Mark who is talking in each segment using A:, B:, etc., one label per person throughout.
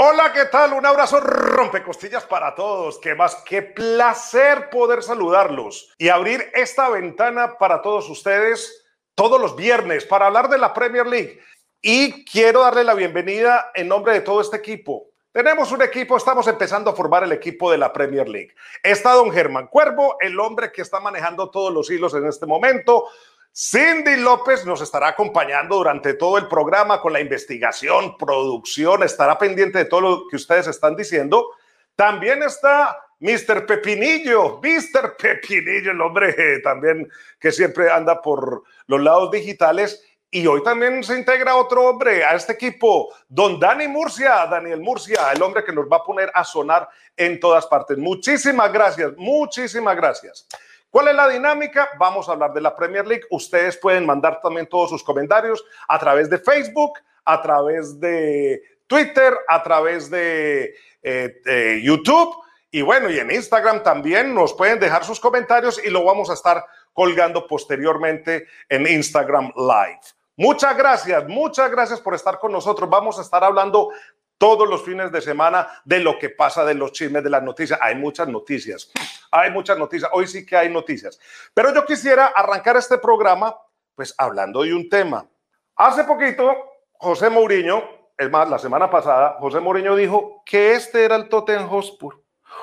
A: Hola, ¿qué tal? Un abrazo rompecostillas para todos. Qué más, qué placer poder saludarlos y abrir esta ventana para todos ustedes todos los viernes para hablar de la Premier League. Y quiero darle la bienvenida en nombre de todo este equipo. Tenemos un equipo, estamos empezando a formar el equipo de la Premier League. Está don Germán Cuervo, el hombre que está manejando todos los hilos en este momento. Cindy López nos estará acompañando durante todo el programa con la investigación, producción, estará pendiente de todo lo que ustedes están diciendo. También está Mr. Pepinillo, Mr. Pepinillo, el hombre también que siempre anda por los lados digitales. Y hoy también se integra otro hombre a este equipo, don Dani Murcia, Daniel Murcia, el hombre que nos va a poner a sonar en todas partes. Muchísimas gracias, muchísimas gracias. ¿Cuál es la dinámica? Vamos a hablar de la Premier League. Ustedes pueden mandar también todos sus comentarios a través de Facebook, a través de Twitter, a través de, eh, YouTube. Y bueno, y en Instagram también nos pueden dejar sus comentarios y lo vamos a estar colgando posteriormente en Instagram Live. Muchas gracias, muchas gracias por estar con nosotros. Vamos a estar hablando todos los fines de semana de lo que pasa, de los chismes, de las noticias. Hay muchas noticias, hay muchas noticias. Hoy sí que hay noticias. Pero yo quisiera arrancar este programa, pues hablando de un tema. Hace poquito, José Mourinho, es más, la semana pasada, José Mourinho dijo que este era el Tottenham Hotspur.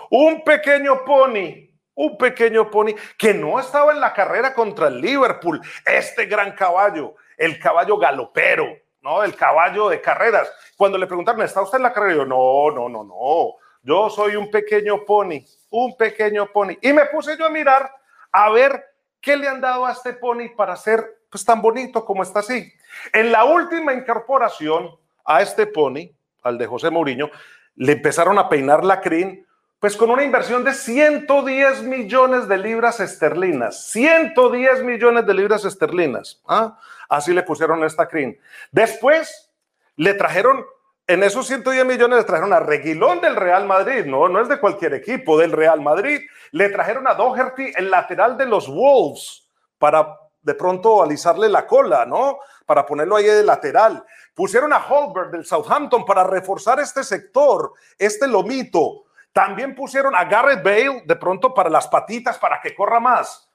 A: Un pequeño pony, un pequeño pony que no estaba en la carrera contra el Liverpool, este gran caballo, el caballo galopero, ¿no? El caballo de carreras. Cuando le preguntaron, ¿está usted en la carrera? Yo, no, no, no, no. Yo soy un pequeño pony, un pequeño pony. Y me puse yo a mirar a ver qué le han dado a este pony para ser pues tan bonito como está así. En la última incorporación a este pony, al de José Mourinho, le empezaron a peinar la crin, pues con una inversión de 110 millones de libras esterlinas. 110 millones de libras esterlinas. ¿ah? Así le pusieron esta crin. Después le trajeron, en esos 110 millones le trajeron a Reguilón del Real Madrid, no, no es de cualquier equipo, del Real Madrid. Le trajeron a Doherty, el lateral de los Wolves, para de pronto alisarle la cola, ¿no? Para ponerlo ahí de lateral. Pusieron a Holberg del Southampton para reforzar este sector, este lomito. También pusieron a Garrett Bale de pronto para las patitas, para que corra más.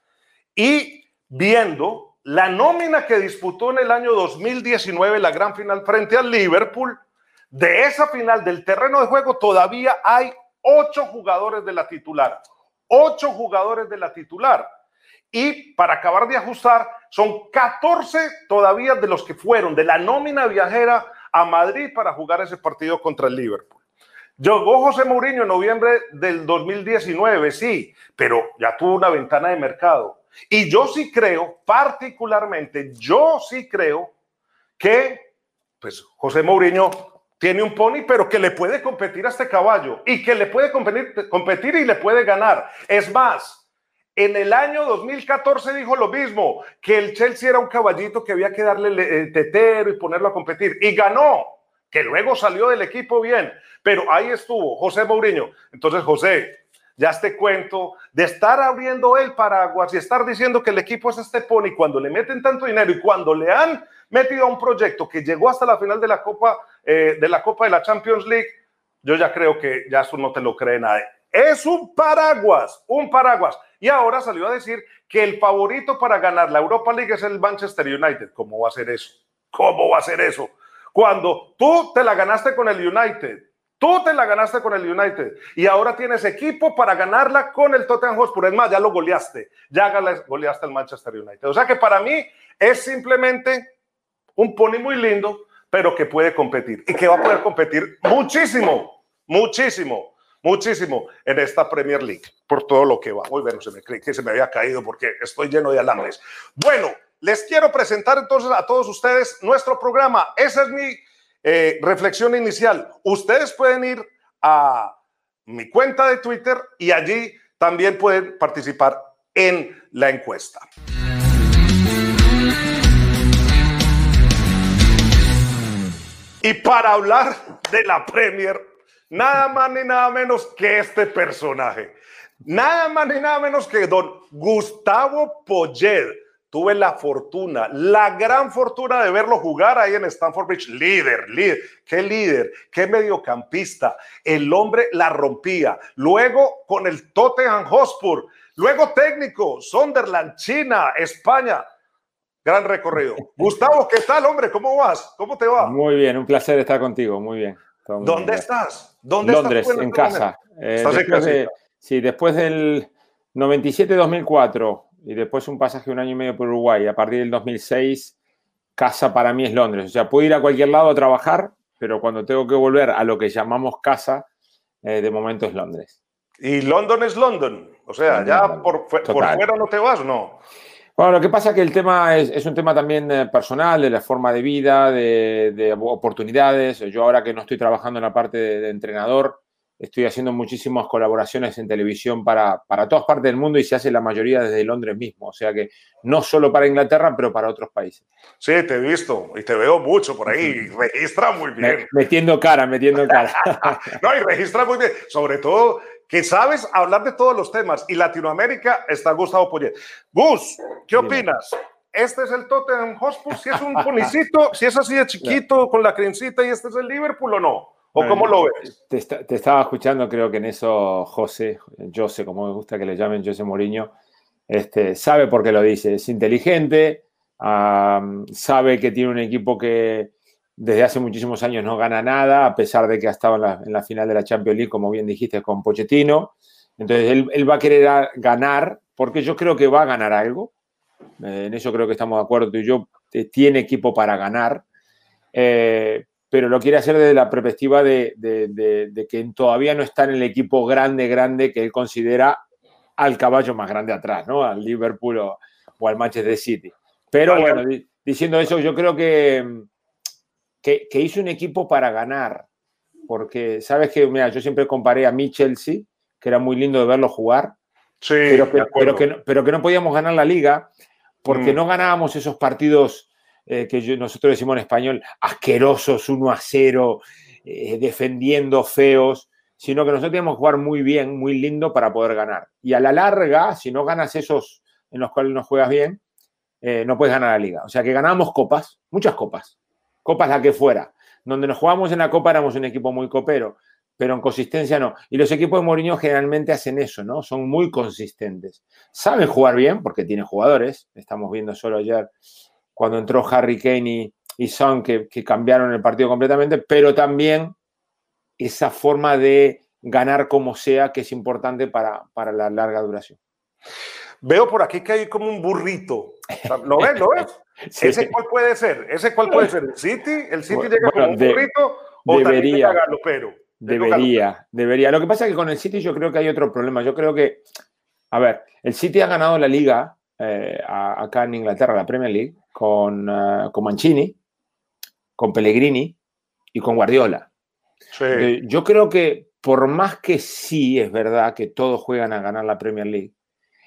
A: Y viendo la nómina que disputó en el año 2019 la gran final frente al Liverpool, de esa final del terreno de juego todavía hay ocho jugadores de la titular, ocho jugadores de la titular. Y para acabar de ajustar, son 14 todavía de los que fueron de la nómina viajera a Madrid para jugar ese partido contra el Liverpool. Llegó José Mourinho en noviembre del 2019, sí, pero ya tuvo una ventana de mercado y yo sí creo, particularmente, yo sí creo que, pues, José Mourinho tiene un pony, pero que le puede competir a este caballo y que le puede competir, competir y le puede ganar. Es más, en el año 2014 dijo lo mismo, que el Chelsea era un caballito que había que darle tetero y ponerlo a competir. Y ganó, que luego salió del equipo bien. Pero ahí estuvo José Mourinho. Entonces, José, ya este cuento de estar abriendo el paraguas y estar diciendo que el equipo es este pony cuando le meten tanto dinero y cuando le han metido a un proyecto que llegó hasta la final de la Copa eh, de la Copa de la Champions League, yo ya creo que ya eso no te lo cree nadie. Es un paraguas, un paraguas. Y ahora salió a decir que el favorito para ganar la Europa League es el Manchester United. ¿Cómo va a ser eso? ¿Cómo va a ser eso? Cuando tú te la ganaste con el United, Tú te la ganaste con el United y ahora tienes equipo para ganarla con el Tottenham Hotspur. Es más, ya lo goleaste, ya goleaste al Manchester United. O sea que para mí es simplemente un pony muy lindo, pero que puede competir y que va a poder competir muchísimo, muchísimo, muchísimo en esta Premier League por todo lo que va. Muy bueno, se me cree que se me había caído porque estoy lleno de alambres. Bueno, les quiero presentar entonces a todos ustedes nuestro programa. Ese es mi eh, reflexión inicial. Ustedes pueden ir a mi cuenta de Twitter y allí también pueden participar en la encuesta. Y para hablar de la Premier, nada más ni nada menos que este personaje. Nada más ni nada menos que don Gustavo Poyet. Tuve la fortuna, la gran fortuna de verlo jugar ahí en Stanford Bridge. Líder, líder, qué líder, qué mediocampista. El hombre la rompía. Luego con el Tottenham Hotspur, luego técnico, Sunderland, China, España. Gran recorrido. Gustavo, ¿qué tal, hombre? ¿Cómo vas? ¿Cómo te va?
B: Muy bien, un placer estar contigo, muy bien.
A: ¿Dónde estás? ¿Dónde
B: Londres, estás en casa. Eh, ¿Estás en casa? sí, después del 97-2004 y después un pasaje un año y medio por Uruguay. A partir del 2006, casa para mí es Londres. O sea, puedo ir a cualquier lado a trabajar, pero cuando tengo que volver a lo que llamamos casa, eh, de momento es Londres.
A: ¿Y London es London? O sea, ya por, por, fuera no te vas, ¿no?
B: Bueno, lo que pasa es que el tema es, un tema también eh, personal, de la forma de vida, de, oportunidades. Yo ahora que no estoy trabajando en la parte de entrenador, Estoy haciendo muchísimas colaboraciones en televisión para, para todas partes del mundo y se hace la mayoría desde Londres mismo. O sea que no solo para Inglaterra, pero para otros países.
A: Sí, te he visto y te veo mucho por ahí. Registra muy bien.
B: Metiendo cara, metiendo cara.
A: no, y registra muy bien. Sobre todo que sabes hablar de todos los temas. Y Latinoamérica está Gustavo Poyet. Gus, ¿qué opinas? este es el Tottenham Hotspur, si es un policito, si es así de chiquito, con la crencita, y este es el Liverpool o no. ¿O cómo lo ves?
B: Te, estaba escuchando, creo que en eso José, José, como me gusta que le llamen José Mourinho, este, sabe por qué lo dice. Es inteligente, sabe que tiene un equipo que desde hace muchísimos años no gana nada, a pesar de que ha estado en la, final de la Champions League, como bien dijiste, con Pochettino. Entonces, él, va a querer ganar, porque yo creo que va a ganar algo. Eh, en eso creo que estamos de acuerdo tú y yo. Eh, tiene equipo para ganar. Eh, pero lo quiere hacer desde la perspectiva de, que todavía no está en el equipo grande, grande que él considera al caballo más grande atrás, ¿no? Al Liverpool o, al Manchester City. Pero bueno, diciendo eso, yo creo que, que, hizo un equipo para ganar, porque sabes que, mira, yo siempre comparé a mi Chelsea, que era muy lindo de verlo jugar,
A: sí,
B: pero, que, pero, que, pero que no podíamos ganar la liga porque mm. no ganábamos esos partidos eh, que nosotros decimos en español, asquerosos, 1 a 0, eh, defendiendo feos, sino que nosotros tenemos que jugar muy bien, muy lindo para poder ganar. Y a la larga, si no ganas esos en los cuales no juegas bien, eh, no puedes ganar la liga. O sea que ganábamos copas, muchas copas, copas la que fuera. Donde nos jugamos en la copa éramos un equipo muy copero, pero en consistencia no. Y los equipos de Mourinho generalmente hacen eso, ¿no? Son muy consistentes. Saben jugar bien porque tienen jugadores. Estamos viendo solo ayer cuando entró Harry Kane y, Son, que, cambiaron el partido completamente, pero también esa forma de ganar como sea, que es importante para, para la larga duración.
A: Veo por aquí que hay como un burrito. ¿Lo ves? ¿Lo ves? ¿Ese cuál puede ser? ¿Ese cuál puede ser? ¿El City? ¿El City llega como un burrito?
B: ¿O debería, pero debería, debería. Lo que pasa es que con el City yo creo que hay otro problema. Yo creo que, a ver, el City ha ganado la liga eh, acá en Inglaterra, la Premier League, con, eh, con Mancini, con Pellegrini y con Guardiola. Eh, yo creo que por más que sí es verdad que todos juegan a ganar la Premier League,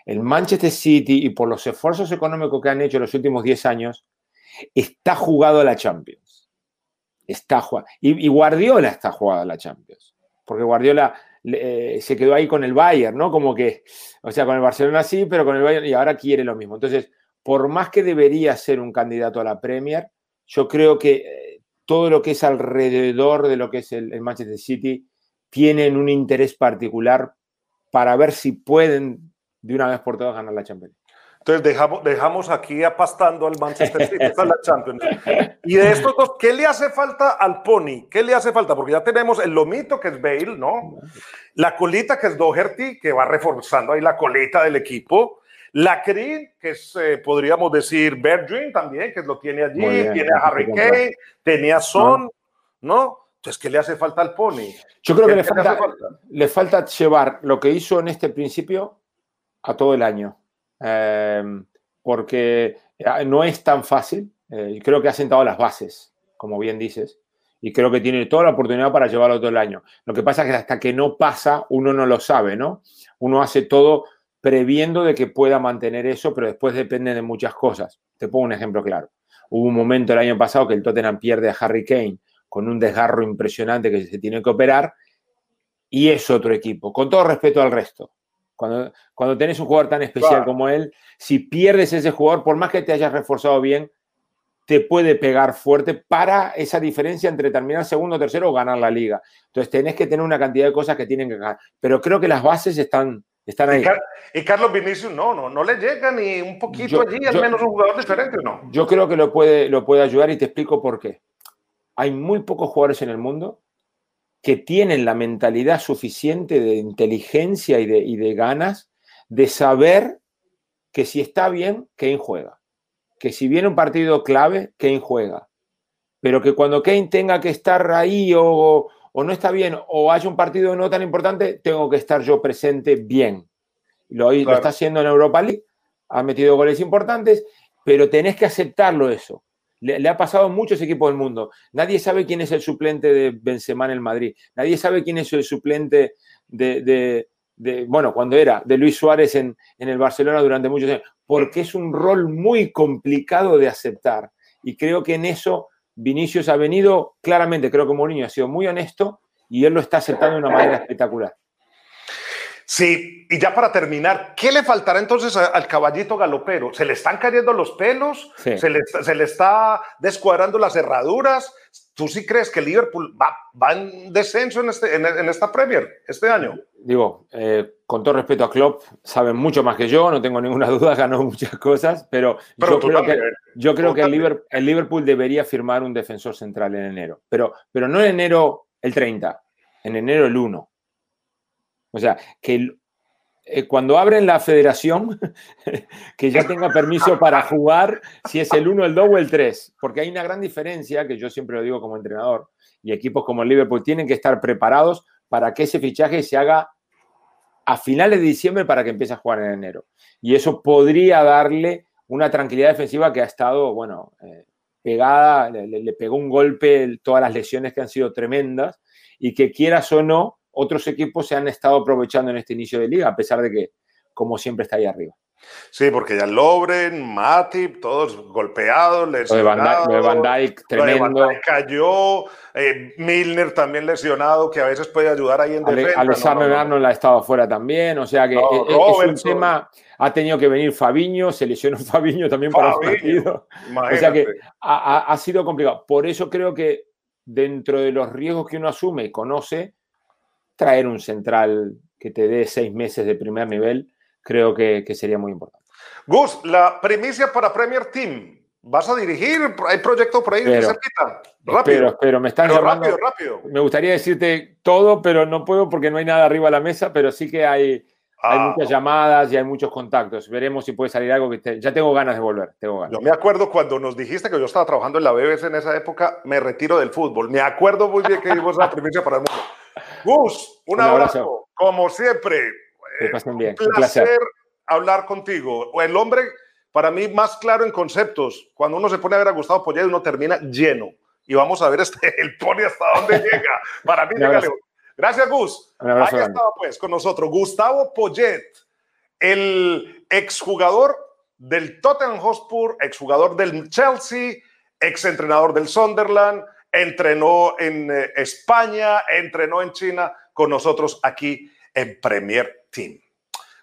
B: el Manchester City y por los esfuerzos económicos que han hecho en los últimos 10 años, está jugado a la Champions. Está jugado. Y, Guardiola está jugado a la Champions. Porque Guardiola eh, se quedó ahí con el Bayern, ¿no? Como que, o sea, con el Barcelona sí, pero con el Bayern y ahora quiere lo mismo. Entonces, por más que debería ser un candidato a la Premier, yo creo que eh, todo lo que es alrededor de lo que es el, Manchester City tienen un interés particular para ver si pueden de una vez por todas ganar la Champions.
A: Entonces dejamos, dejamos aquí apastando al Manchester City a la Champions. Y de estos dos, ¿qué le hace falta al Pony? ¿Qué le hace falta? Porque ya tenemos el lomito que es Bale, ¿no? La colita que es Doherty, que va reforzando ahí la colita del equipo. La Creed, que es, eh, podríamos decir, Bergin también, que lo tiene allí, tiene a Harry Kane, tenía Son, ¿no? Entonces, ¿qué le hace falta al Pony?
B: Yo creo que le falta, le falta, llevar lo que hizo en este principio a todo el año, em, porque eh, no es tan fácil. Eh, creo que ha sentado las bases, como bien dices, y creo que tiene toda la oportunidad para llevarlo todo el año. Lo que pasa es que hasta que no pasa, uno no lo sabe, ¿no? Uno hace todo previendo de que pueda mantener eso, pero después depende de muchas cosas. Te pongo un ejemplo claro. Hubo un momento el año pasado que el Tottenham pierde a Harry Kane con un desgarro impresionante que se tiene que operar y es otro equipo, con todo respeto al resto. Cuando, cuando tenés un jugador tan especial como él, si pierdes ese jugador, por más que te hayas reforzado bien, te puede pegar fuerte para esa diferencia entre terminar segundo, tercero o ganar la liga. Entonces tenés que tener una cantidad de cosas que tienen que ganar. Pero creo que las bases están, están ahí.
A: Y, Carlos Vinicius no, no, no le llega ni un poquito allí, al menos un jugador diferente, ¿no?
B: Yo creo que lo puede, lo puede ayudar y te explico por qué. Hay muy pocos jugadores en el mundo que tienen la mentalidad suficiente de inteligencia y de, y de ganas de saber que si está bien, Kane juega que si viene un partido clave, Kane juega. Pero que cuando Kane tenga que estar ahí o, no está bien o haya un partido no tan importante, tengo que estar yo presente bien. Lo, está haciendo en Europa League, ha metido goles importantes, pero tenés que aceptarlo eso. Le, ha pasado a muchos equipos del mundo. Nadie sabe quién es el suplente de Benzema en el Madrid. Nadie sabe quién es el suplente de, bueno, cuando era, de Luis Suárez en, en, el Barcelona durante muchos años porque es un rol muy complicado de aceptar. Y creo que en eso Vinicius ha venido, claramente creo que Mourinho ha sido muy honesto y él lo está aceptando de una manera espectacular.
A: Sí, y ya para terminar, ¿qué le faltará entonces al caballito galopero? ¿Se le están cayendo los pelos? ¿Se, le, ¿Se, le, está descuadrando las herraduras? ¿Tú sí crees que Liverpool va, va en descenso en, este, en, esta Premier este año?
B: Digo, eh, con todo respeto a Klopp, saben mucho más que yo, no tengo ninguna duda, ganó muchas cosas, pero, yo creo que, yo creo que el Liverpool, el Liverpool, debería firmar un defensor central en enero, pero, pero no en enero el 30, en enero el 1. O sea, que eh, cuando abren la federación, que ya tenga permiso para jugar si es el 1, el 2 o el 3, porque hay una gran diferencia, que yo siempre lo digo como entrenador, y equipos como el Liverpool tienen que estar preparados para que ese fichaje se haga a finales de diciembre para que empiece a jugar en enero. Y eso podría darle una tranquilidad defensiva que ha estado, bueno, eh, pegada, le, le, pegó un golpe todas las lesiones que han sido tremendas y que quieras o no, otros equipos se han estado aprovechando en este inicio de liga, a pesar de que, como siempre, está ahí arriba.
A: Sí, porque ya Lobren, Matip, todos golpeados,
B: lesionados. Lo de Van, Dijk, tremendo.
A: cayó, eh, Milner también lesionado, que a veces puede ayudar ahí en defensa.
B: Alexander no, Arnold ha estado afuera también, o sea que es, un tema... Ha tenido que venir Fabiño, se lesionó Fabiño también para el partido. O sea que ha, ha sido complicado. Por eso creo que dentro de los riesgos que uno asume y conoce, traer un central que te dé seis meses de primer nivel, creo que, sería muy importante.
A: Gus, la primicia para Premier Team. ¿Vas a dirigir? ¿Hay proyecto por ahí pero, cerquita?
B: Rápido. Pero, me están llamando. Rápido, rápido. Me gustaría decirte todo, pero no puedo porque no hay nada arriba de la mesa, pero sí que hay, hay ah. muchas llamadas y hay muchos contactos. Veremos si puede salir algo que ya tengo ganas de volver. Tengo
A: Yo me acuerdo cuando nos dijiste que yo estaba trabajando en la BBC en esa época, me retiro del fútbol. Me acuerdo muy bien que dimos la primicia para el mundo. Gus, un, abrazo. Como siempre.
B: Que pasen bien.
A: Un placer, hablar contigo. El hombre, para mí, más claro en conceptos. Cuando uno se pone a ver a Gustavo Poyet, uno termina lleno. Y vamos a ver este, el pony hasta dónde llega. Para mí, Gracias, Gus. Ahí estaba, pues, con nosotros Gustavo Poyet, el exjugador del Tottenham Hotspur, exjugador del Chelsea, exentrenador del Sunderland, entrenó en eh, España, entrenó en China con nosotros aquí en Premier Team.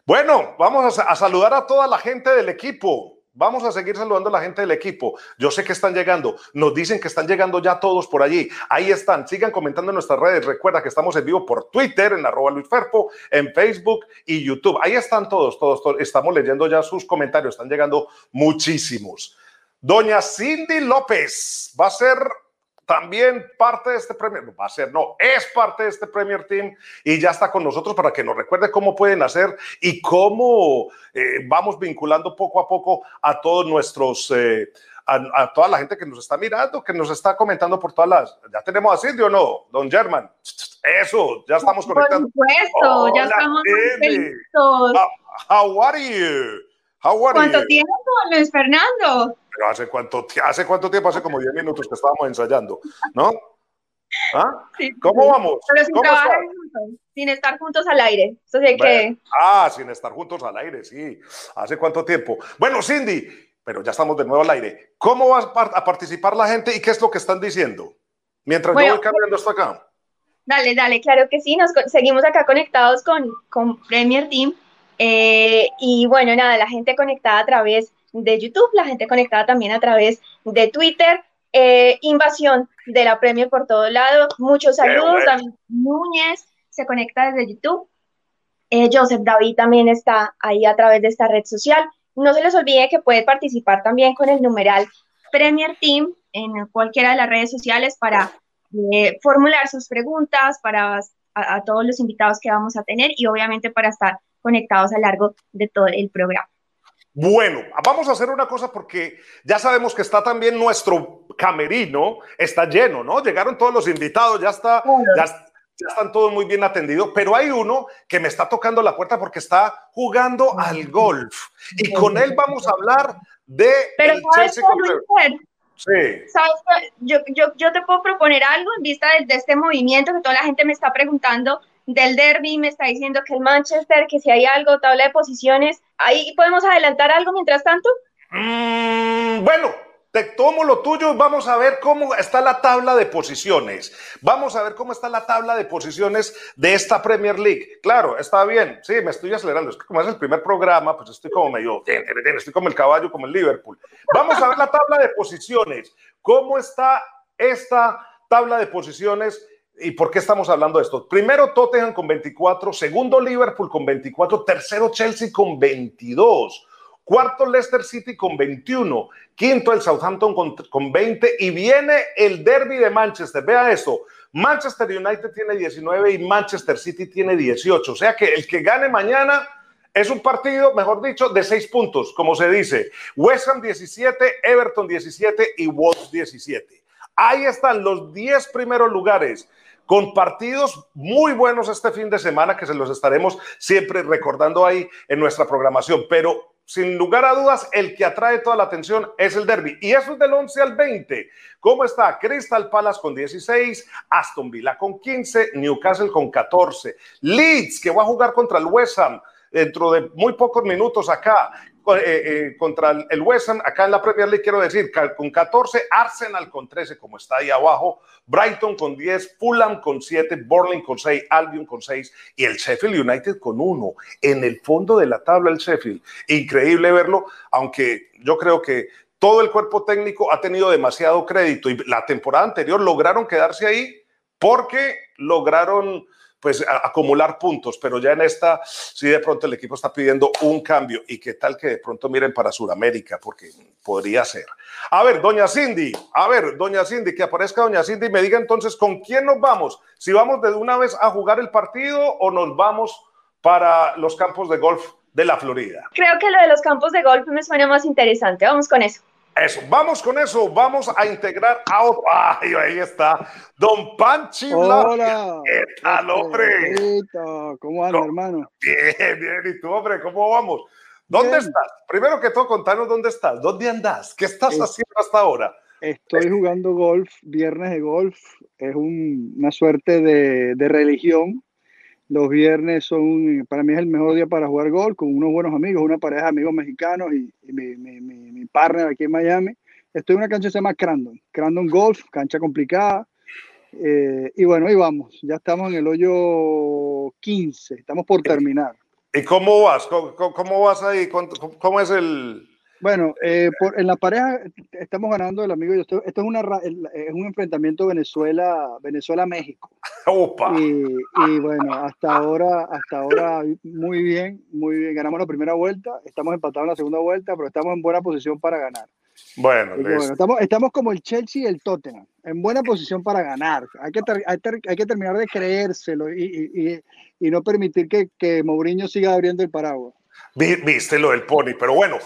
A: Bueno, vamos a, saludar a toda la gente del equipo. Vamos a seguir saludando a la gente del equipo. Yo sé que están llegando. Nos dicen que están llegando ya todos por allí. Ahí están. Sigan comentando en nuestras redes. Recuerda que estamos en vivo por Twitter, en arroba Luis Ferpo, en Facebook y YouTube. Ahí están todos, todos, todos. Estamos leyendo ya sus comentarios. Están llegando muchísimos. Doña Cindy López va a ser también parte de este Premier, va a ser, no, es parte de este Premier Team y ya está con nosotros para que nos recuerde cómo pueden hacer y cómo eh, vamos vinculando poco a poco a todos nuestros, eh, a, toda la gente que nos está mirando, que nos está comentando por todas las, ya tenemos a Cindy o no, don German, eso, ya estamos conectando.
C: Por supuesto, ya estamos listos.
A: How, are you? How are
C: ¿Cuánto tiempo, Luis Fernando?
A: ¿Hace cuánto, ¿hace cuánto tiempo? Hace como 10 minutos que estábamos ensayando, ¿no? ¿Ah? ¿Cómo vamos?
C: Pero sin juntos, sin estar juntos al aire. que...
A: Ah, sin estar juntos al aire, sí. ¿Hace cuánto tiempo? Bueno, Cindy, pero ya estamos de nuevo al aire. ¿Cómo va a participar la gente y qué es lo que están diciendo? Mientras yo voy cambiando esto acá.
C: Dale, dale, claro que sí. Nos seguimos acá conectados con, con Premier Team Eh, y bueno, nada, la gente conectada a través de YouTube, la gente conectada también a través de Twitter. Eh, invasión de la Premier por todo lado. Muchos saludos. David Núñez se conecta desde YouTube. Eh, Joseph David también está ahí a través de esta red social. No se les olvide que puede participar también con el numeral Premier Team en cualquiera de las redes sociales para formular sus preguntas, para a, todos los invitados que vamos a tener y obviamente para estar conectados a lo largo de todo el programa.
A: Bueno, vamos a hacer una cosa porque ya sabemos que está también nuestro camerino, está lleno, ¿no? Llegaron todos los invitados, ya está, ya, están todos muy bien atendidos, pero hay uno que me está tocando la puerta porque está jugando al golf. Y con él vamos a hablar de
C: pero el Chelsea Sí. ¿Sabes? Yo, yo, yo te puedo proponer algo en vista de, este movimiento que toda la gente me está preguntando del derby, me está diciendo que el Manchester, que si hay algo, tabla de posiciones, ahí podemos adelantar algo mientras tanto.
A: Mm, bueno, te tomo lo tuyo y vamos a ver cómo está la tabla de posiciones. Vamos a ver cómo está la tabla de posiciones de esta Premier League. Claro, está bien. Sí, me estoy acelerando. Es que como es el primer programa, pues estoy como medio, estoy como el caballo, como el Liverpool. Vamos a ver la tabla de posiciones. ¿Cómo está esta tabla de posiciones? ¿Y por qué estamos hablando de esto? Primero Tottenham con 24, segundo Liverpool con 24, tercero Chelsea con 22. Cuarto, Leicester City con 21. Quinto, el Southampton con, 20. Y viene el derby de Manchester. Vea esto. Manchester United tiene 19 y Manchester City tiene 18. O sea que el que gane mañana es un partido, mejor dicho, de seis puntos, como se dice. West Ham 17, Everton 17 y Wolves 17. Ahí están los 10 primeros lugares con partidos muy buenos este fin de semana que se los estaremos siempre recordando ahí en nuestra programación. Pero sin lugar a dudas, el que atrae toda la atención es el derby. Y eso es del 11 al 20. ¿Cómo está? Crystal Palace con 16, Aston Villa con 15, Newcastle con 14, Leeds, que va a jugar contra el West Ham dentro de muy pocos minutos acá. Eh, eh, contra el West Ham, acá en la Premier League quiero decir, con 14, Arsenal con 13, como está ahí abajo, Brighton con 10, Fulham con 7, Burnley con 6, Albion con 6 y el Sheffield United con 1. En el fondo de la tabla el Sheffield. Increíble verlo, aunque yo creo que todo el cuerpo técnico ha tenido demasiado crédito y la temporada anterior lograron quedarse ahí porque lograron pues acumular puntos, pero ya en esta sí de pronto el equipo está pidiendo un cambio y qué tal que de pronto miren para Sudamérica, porque podría ser. A ver, doña Cindy, a ver, doña Cindy, que aparezca doña Cindy y me diga entonces con quién nos vamos, si vamos de una vez a jugar el partido o nos vamos para los campos de golf de la Florida.
C: Creo que lo de los campos de golf me suena más interesante, vamos con eso.
A: Eso, vamos con eso, vamos a integrar a otro. Ay, ahí está, don Panchi
D: Hola.
A: ¿Qué tal, hombre?
D: ¿Cómo andas, hermano?
A: Bien, bien, ¿y tú, hombre? ¿Cómo vamos? ¿Dónde estás? Primero que todo, contanos dónde estás, dónde andas, qué estás haciendo hasta ahora.
D: Estoy jugando golf, viernes de golf, es una suerte de, de religión los viernes son, para mí es el mejor día para jugar golf con unos buenos amigos, una pareja de amigos mexicanos y, mi, mi, mi, partner aquí en Miami. Estoy en una cancha que se llama Crandon, Crandon Golf, cancha complicada. Eh, y bueno, ahí vamos, ya estamos en el hoyo 15, estamos por terminar.
A: ¿Y cómo vas? ¿Cómo, cómo vas ahí? ¿Cómo es el,
D: bueno, eh, por, en la pareja estamos ganando el amigo. Esto, esto es, una, es un enfrentamiento Venezuela, Venezuela-México. Y, y, bueno, hasta ahora, hasta ahora muy bien, muy bien. Ganamos la primera vuelta, estamos empatados en la segunda vuelta, pero estamos en buena posición para ganar.
A: Bueno,
D: estamos, estamos como el Chelsea y el Tottenham, en buena posición para ganar. Hay que, hay, hay que terminar de creérselo y, y, y no permitir que, que Mourinho siga abriendo el paraguas.
A: Viste lo del pony, pero bueno,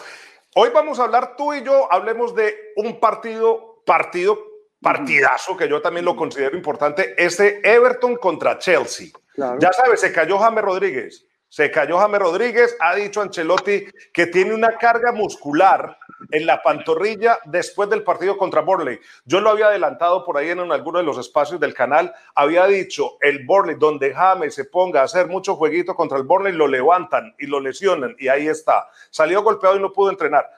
A: Hoy vamos a hablar tú y yo, hablemos de un partido, partido, partidazo, que yo también lo considero importante, ese Everton contra Chelsea. Ya sabes, se cayó James Rodríguez. Se cayó James Rodríguez, ha dicho Ancelotti que tiene una carga muscular en la pantorrilla después del partido contra Borley. Yo lo había adelantado por ahí en alguno de los espacios del canal. Había dicho el Borley, donde James se ponga a hacer mucho jueguito contra el Borley, lo levantan y lo lesionan. Y ahí está. Salió golpeado y no pudo entrenar.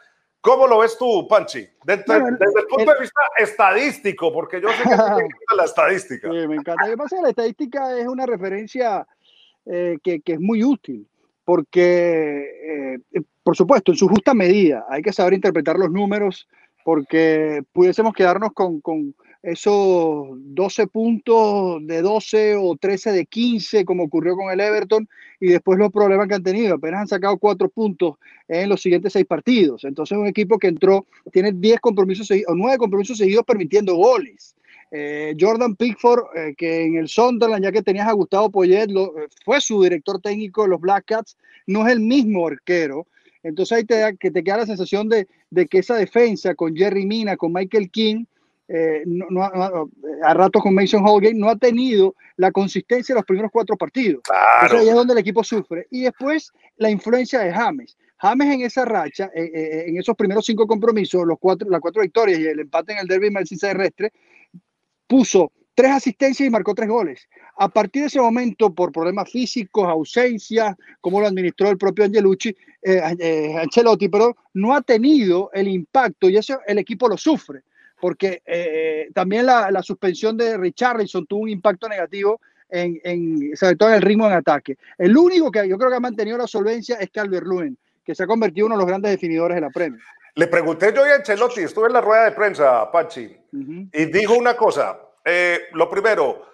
A: ¿Cómo lo ves tú, Panchi? Desde, el punto de vista estadístico, porque yo sé que te encanta la estadística.
D: Sí, me encanta. Que la estadística es una referencia eh, que, que, es muy útil, porque, eh, por supuesto, en su justa medida, hay que saber interpretar los números, porque pudiésemos quedarnos con, esos 12 puntos de 12 o 13 de 15, como ocurrió con el Everton, y después los problemas que han tenido. Apenas han sacado 4 puntos en los siguientes 6 partidos. Entonces, un equipo que entró, tiene 10 compromisos o 9 compromisos seguidos permitiendo goles. Eh, Jordan Pickford, eh, que en el Sunderland, ya que tenías a Gustavo Poyet, eh, fue su director técnico de los Black Cats, no es el mismo arquero. Entonces ahí te, da, que te queda la sensación de, de que esa defensa con Jerry Mina, con Michael King, eh, no, a ratos con Mason Holgate, no ha tenido la consistencia de los primeros cuatro partidos. Claro. ahí es donde el equipo sufre. Y después la influencia de James. James en esa racha, eh, eh, en esos primeros cinco compromisos, los cuatro, las cuatro victorias y el empate en el derby Merseyside terrestre, puso tres asistencias y marcó tres goles. A partir de ese momento, por problemas físicos, ausencias, como lo administró el propio Angelucci, Ancelotti, pero no ha tenido el impacto y eso el equipo lo sufre porque eh, también la, la, suspensión de Richarlison tuvo un impacto negativo en, en, sobre todo en el ritmo en ataque. El único que yo creo que ha mantenido la solvencia es Calvert Lewin, que se ha convertido en uno de los grandes definidores de la Premier.
A: Le pregunté yo a Ancelotti, estuve en la rueda de prensa, Pachi, y dijo una cosa. Eh, lo primero,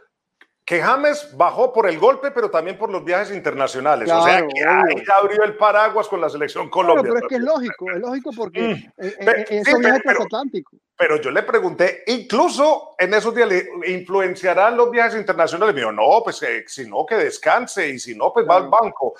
A: que James bajó por el golpe, pero también por los viajes internacionales. o sea, que ahí abrió el paraguas con la selección Colombia.
D: pero es que es lógico, es lógico porque mm. eh, eh, es un viaje transatlántico.
A: Pero yo le pregunté, incluso en esos días, ¿le influenciarán los viajes internacionales? Me dijo, no, pues eh, si no, que descanse y si no, pues va al banco.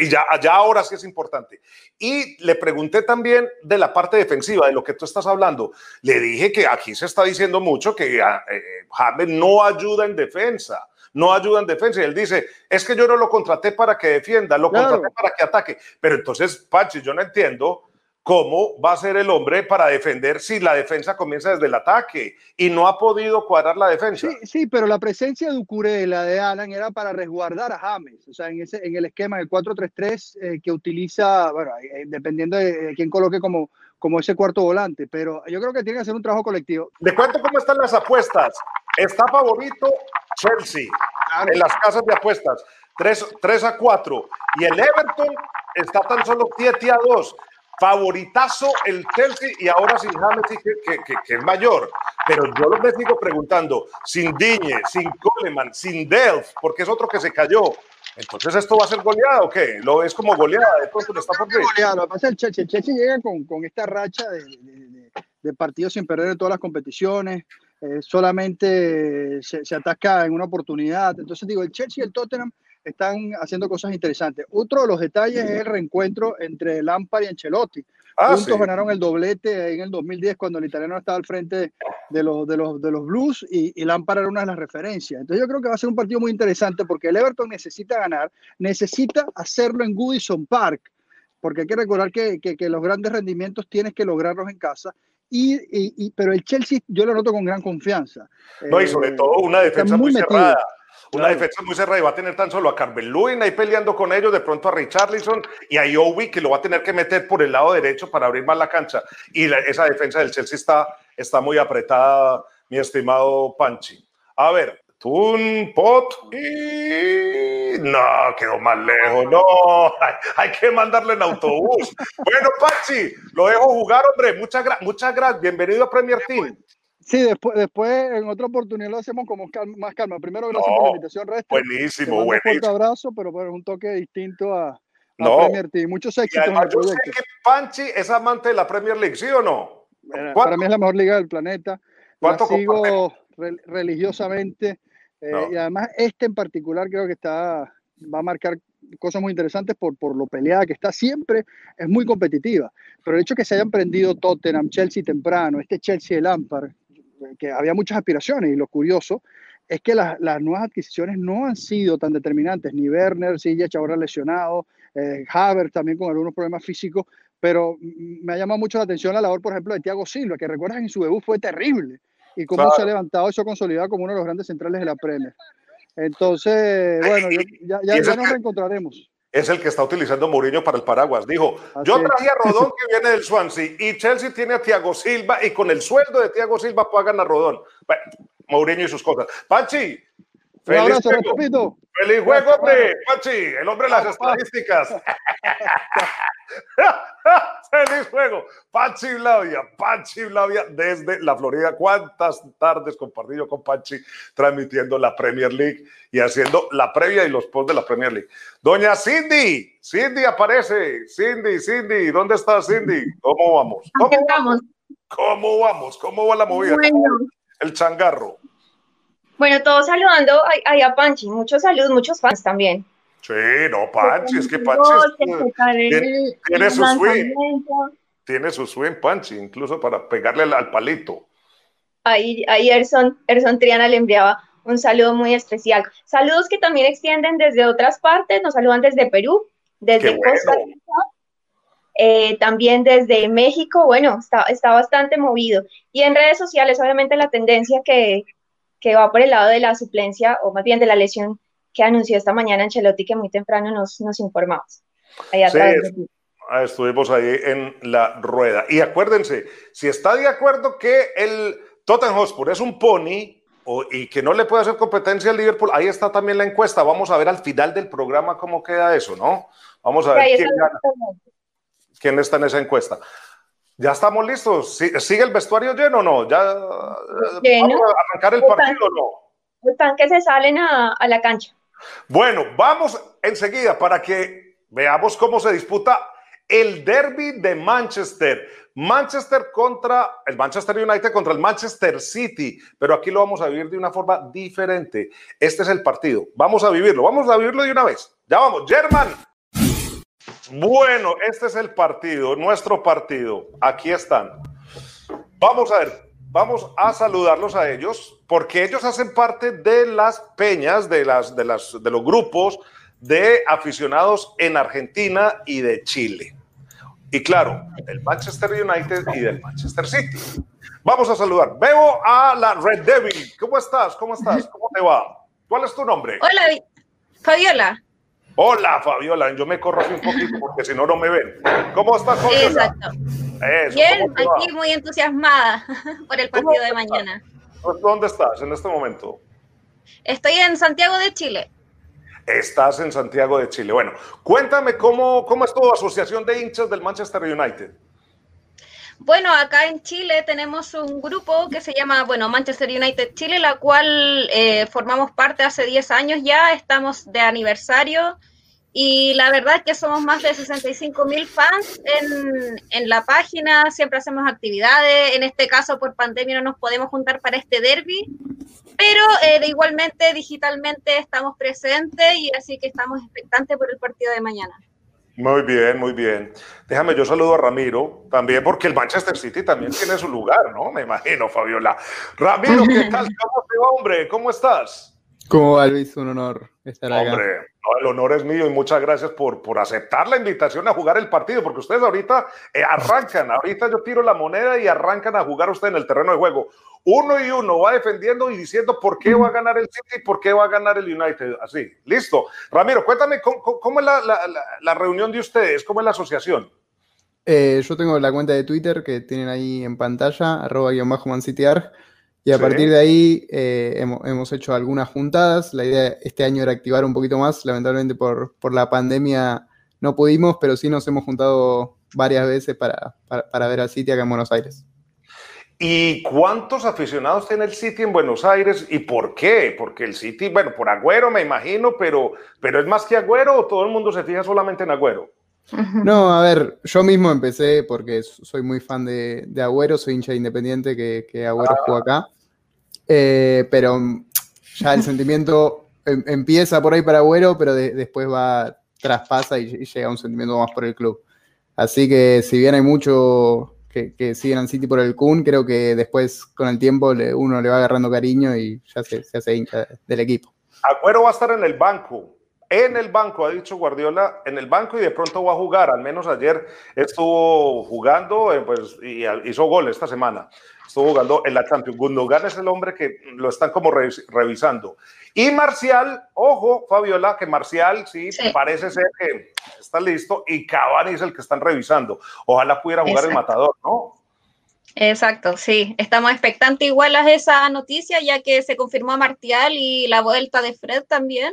A: Y ya, ya ahora sí es importante. Y le pregunté también de la parte defensiva, de lo que tú estás hablando. Le dije que aquí se está diciendo mucho que ah, eh, James no ayuda en defensa no ayuda en defensa. Y él dice, es que yo no lo contraté para que defienda, lo contraté para que ataque. Pero entonces, Pachi, yo no entiendo cómo va a ser el hombre para defender si la defensa comienza desde el ataque y no ha podido cuadrar la defensa.
D: Sí, sí pero la presencia de Ucure, la de Alan, era para resguardar a James, o sea, en, ese, en el esquema del 4-3-3 eh, que utiliza, bueno, eh, dependiendo de quién coloque como, como ese cuarto volante, pero yo creo que tiene que hacer un trabajo colectivo.
A: ¿De cuánto cómo están las apuestas? Está favorito Chelsea en las casas de apuestas, 3, 3 a 4, y el Everton está tan solo 7 a 2 favoritazo el Chelsea y ahora sin James que, que, que, es mayor. Pero yo me sigo preguntando, sin Diñe, sin Coleman, sin Delft, porque es otro que se cayó. Entonces, ¿esto va a ser goleada o qué? ¿Lo es como goleada? De pronto está por
D: goleada. Lo que pasa es que el Chelsea, llega con, con, esta racha de, de, de, partidos sin perder en todas las competiciones. Eh, solamente se, se, ataca en una oportunidad. Entonces, digo, el Chelsea y el Tottenham están haciendo cosas interesantes. Otro de los detalles es el reencuentro entre Lampard y Ancelotti. Ah, Juntos ganaron el doblete en el 2010 cuando el italiano estaba al frente de los, de los, de los Blues y, y, Lampard era una de las referencias. Entonces yo creo que va a ser un partido muy interesante porque el Everton necesita ganar, necesita hacerlo en Goodison Park, porque hay que recordar que, que, que los grandes rendimientos tienes que lograrlos en casa. Y, y, pero el Chelsea yo lo noto con gran confianza.
A: No, y sobre eh, todo una defensa muy, muy cerrada. Una defensa muy cerrada y va a tener tan solo a Carvel Lewin ahí peleando con ellos, de pronto a Richarlison y a Owi que lo va a tener que meter por el lado derecho para abrir más la cancha. Y esa defensa del Chelsea está, está muy apretada, mi estimado Panchi. A ver, un Pot y no, quedó más lejos, no, hay, que mandarle en autobús. bueno, Panchi, lo dejo jugar, hombre, muchas, muchas gracias, bienvenido a Premier Team.
D: Sí, después, después en otra oportunidad lo hacemos con más calma. Primero, gracias por la invitación, Resta.
A: Buenísimo, buenísimo. Un fuerte
D: abrazo, pero bueno, un toque distinto a, no. Premier League. Muchos éxitos en el
A: yo sé que Panchi es amante de la Premier League, ¿sí o no?
D: Para mí es la mejor liga del planeta. La sigo re religiosamente. Eh, no. Y además, este en particular creo que está va a marcar cosas muy interesantes por, por lo peleada que está siempre, es muy competitiva. Pero el hecho que se hayan prendido Tottenham, Chelsea temprano, este Chelsea de Lampard, que había muchas aspiraciones y lo curioso es que las, las nuevas adquisiciones no han sido tan determinantes, ni Werner, Sijic ahora lesionado, eh, Havertz también con algunos problemas físicos, pero me ha llamado mucho la atención la labor, por ejemplo, de Thiago Silva, que recuerdas en su debut fue terrible, y cómo se ha levantado eso consolidado como uno de los grandes centrales de la Premier. Entonces, bueno, ya, ya, ya nos reencontraremos
A: es el que está utilizando Mourinho para el paraguas. Dijo, yo traje a Rodón que viene del Swansea y Chelsea tiene a Thiago Silva y con el sueldo de Thiago Silva pagan a Rodón. Bueno, Mourinho y sus cosas. Panchi,
D: feliz, abrazo,
A: ¡Feliz juego, hombre! Pachi, el hombre de las estadísticas. ¡Feliz juego! Pachi Blavia, Pachi Blavia desde la Florida. ¿Cuántas tardes compartí yo con Pachi transmitiendo la Premier League y haciendo la previa y los posts de la Premier League? Doña Cindy, Cindy aparece. Cindy, Cindy, ¿dónde está Cindy? ¿Cómo vamos? ¿Cómo vamos? ¿Cómo vamos? ¿Cómo va la movida? El changarro.
C: Bueno, todos saludando ahí a Panchi, muchos saludos, muchos fans también.
A: Sí, no, Panchi, es que Panchi tiene, su swing. Tiene su swing, Panchi, incluso para pegarle al, palito.
C: Ahí, ahí Erson, Triana le enviaba un saludo muy especial. Saludos que también extienden desde otras partes, nos saludan desde Perú, desde Costa Rica, eh, también desde México, bueno, está, está bastante movido. Y en redes sociales, obviamente la tendencia que, que va por el lado de la suplencia, o más bien de la lesión que anunció esta mañana Ancelotti, que muy temprano nos, nos informamos.
A: sí, estuvimos ahí en la rueda. Y acuérdense, si está de acuerdo que el Tottenham Hotspur es un pony y que no le puede hacer competencia al Liverpool, ahí está también la encuesta. Vamos a ver al final del programa cómo queda eso, ¿no? Vamos a ver quién, quién está en esa encuesta. Ya estamos listos. ¿Sigue el vestuario lleno o no? ¿Ya
C: lleno.
A: vamos a arrancar el partido o
C: no? Están que se salen a, a la cancha.
A: Bueno, vamos enseguida para que veamos cómo se disputa el derby de Manchester. Manchester contra el Manchester United contra el Manchester City, pero aquí lo vamos a vivir de una forma diferente. Este es el partido. Vamos a vivirlo, vamos a vivirlo de una vez. Ya vamos, German, bueno, este es el partido, nuestro partido. Aquí están. Vamos a ver, vamos a saludarlos a ellos, porque ellos hacen parte de las peñas, de, las, de, las, de los grupos de aficionados en Argentina y de Chile. Y claro, del Manchester United y del Manchester City. Vamos a saludar. Veo a la Red Devil. ¿Cómo estás? ¿Cómo estás? ¿Cómo te va? ¿Cuál es tu nombre?
E: Hola, Fabiola.
A: Hola, Fabiola. Yo me corro un poquito porque si no, no me ven. ¿Cómo estás, Fabiola?
E: Exacto. Bien, aquí muy entusiasmada por el partido de mañana.
A: ¿Dónde estás en este momento?
E: Estoy en Santiago de Chile.
A: Estás en Santiago de Chile. Bueno, cuéntame cómo, cómo es tu asociación de hinchas del Manchester United.
E: Bueno, acá en Chile tenemos un grupo que se llama, bueno, Manchester United Chile, la cual eh, formamos parte hace 10 años ya, estamos de aniversario y la verdad es que somos más de 65 mil fans en, en, la página, siempre hacemos actividades, en este caso por pandemia no nos podemos juntar para este derby, pero eh, igualmente digitalmente estamos presentes y así que estamos expectantes por el partido de mañana.
A: Muy bien, muy bien. Déjame, yo saludo a Ramiro también, porque el Manchester City también tiene su lugar, ¿no? Me imagino, Fabiola. Ramiro, ¿qué tal? ¿Cómo te va, hombre? ¿Cómo estás?
F: ¿Cómo va, Luis? Un honor estar
A: acá. Hombre, el honor es mío y muchas gracias por, por aceptar la invitación a jugar el partido, porque ustedes ahorita eh, arrancan, ahorita yo tiro la moneda y arrancan a jugar usted en el terreno de juego. Uno y uno va defendiendo y diciendo por qué va a ganar el City y por qué va a ganar el United. Así, listo. Ramiro, cuéntame cómo, es la, la, reunión de ustedes, cómo es la asociación.
F: Eh, yo tengo la cuenta de Twitter que tienen ahí en pantalla, arroba guion. Y a partir de ahí eh, hemos, hecho algunas juntadas. La idea este año era activar un poquito más. Lamentablemente por, por la pandemia no pudimos, pero sí nos hemos juntado varias veces para, para, ver al City acá en Buenos Aires.
A: ¿Y cuántos aficionados tiene el City en Buenos Aires y por qué? Porque el City, bueno, por Agüero me imagino, pero, pero es más que Agüero o todo el mundo se fija solamente en Agüero.
F: No, a ver, yo mismo empecé porque soy muy fan de, de Agüero, soy hincha independiente que, que Agüero ah. jugó acá. Eh, pero ya el sentimiento em, empieza por ahí para Agüero, pero después va, traspasa y, llega un sentimiento más por el club. Así que si bien hay mucho que, siguen al City por el Kun, creo que después con el tiempo uno le va agarrando cariño y ya se, se hace hincha del equipo.
A: Agüero va a estar en el banco, en el banco, ha dicho Guardiola, en el banco y de pronto va a jugar. Al menos ayer estuvo jugando eh, pues, y hizo gol esta semana estuvo jugando en la Champions. Gundogan es el hombre que lo están como revisando. Y Marcial, ojo, Fabiola, que Marcial sí, parece ser que está listo y Cavani es el que están revisando. Ojalá pudiera jugar el matador, ¿no?
E: Exacto, sí. Estamos expectantes igual a esa noticia, ya que se confirmó a Martial y la vuelta de Fred también.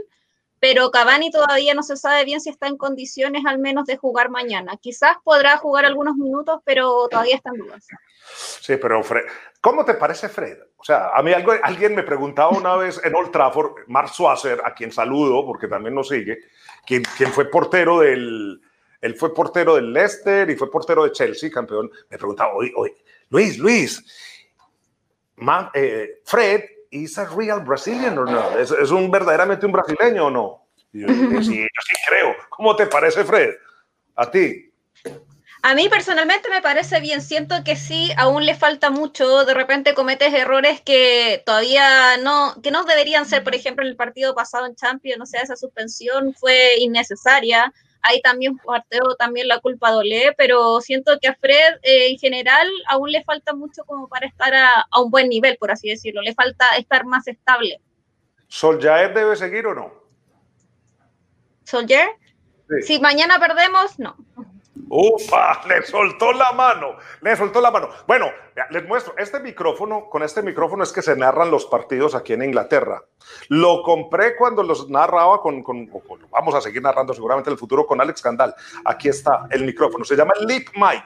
E: Pero Cavani todavía no se sabe bien si está en condiciones al menos de jugar mañana. Quizás podrá jugar algunos minutos, pero todavía está en dudas.
A: Sí, pero Fred, ¿cómo te parece Fred? O sea, a mí alguien me preguntaba una vez en Old Trafford, Mark Swasser, a quien saludo porque también nos sigue, quien, fue portero del, él fue portero del Leicester y fue portero de Chelsea, campeón. Me preguntaba, oye, oye Luis, Luis, eh, Fred ¿es a real Brazilian o no? ¿Es, ¿Es, un verdaderamente un brasileño o no? yo, sí, yo sí creo. ¿Cómo te parece, Fred? A ti.
E: A mí personalmente me parece bien, siento que sí, aún le falta mucho, de repente cometes errores que todavía no, que no deberían ser, por ejemplo, en el partido pasado en Champions, no sé, esa suspensión fue innecesaria, ahí también parteo también la culpa dole, pero siento que a Fred eh, en general aún le falta mucho como para estar a, a, un buen nivel, por así decirlo, le falta estar más estable.
A: ¿Soljaer debe seguir o no?
E: ¿Soljaer? Sí. Si mañana perdemos, no.
A: Ufa, le soltó la mano, le soltó la mano. Bueno, les muestro, este micrófono, con este micrófono es que se narran los partidos aquí en Inglaterra. Lo compré cuando los narraba con, con, vamos a seguir narrando seguramente en el futuro con Alex Candal. Aquí está el micrófono, se llama Lip Mic.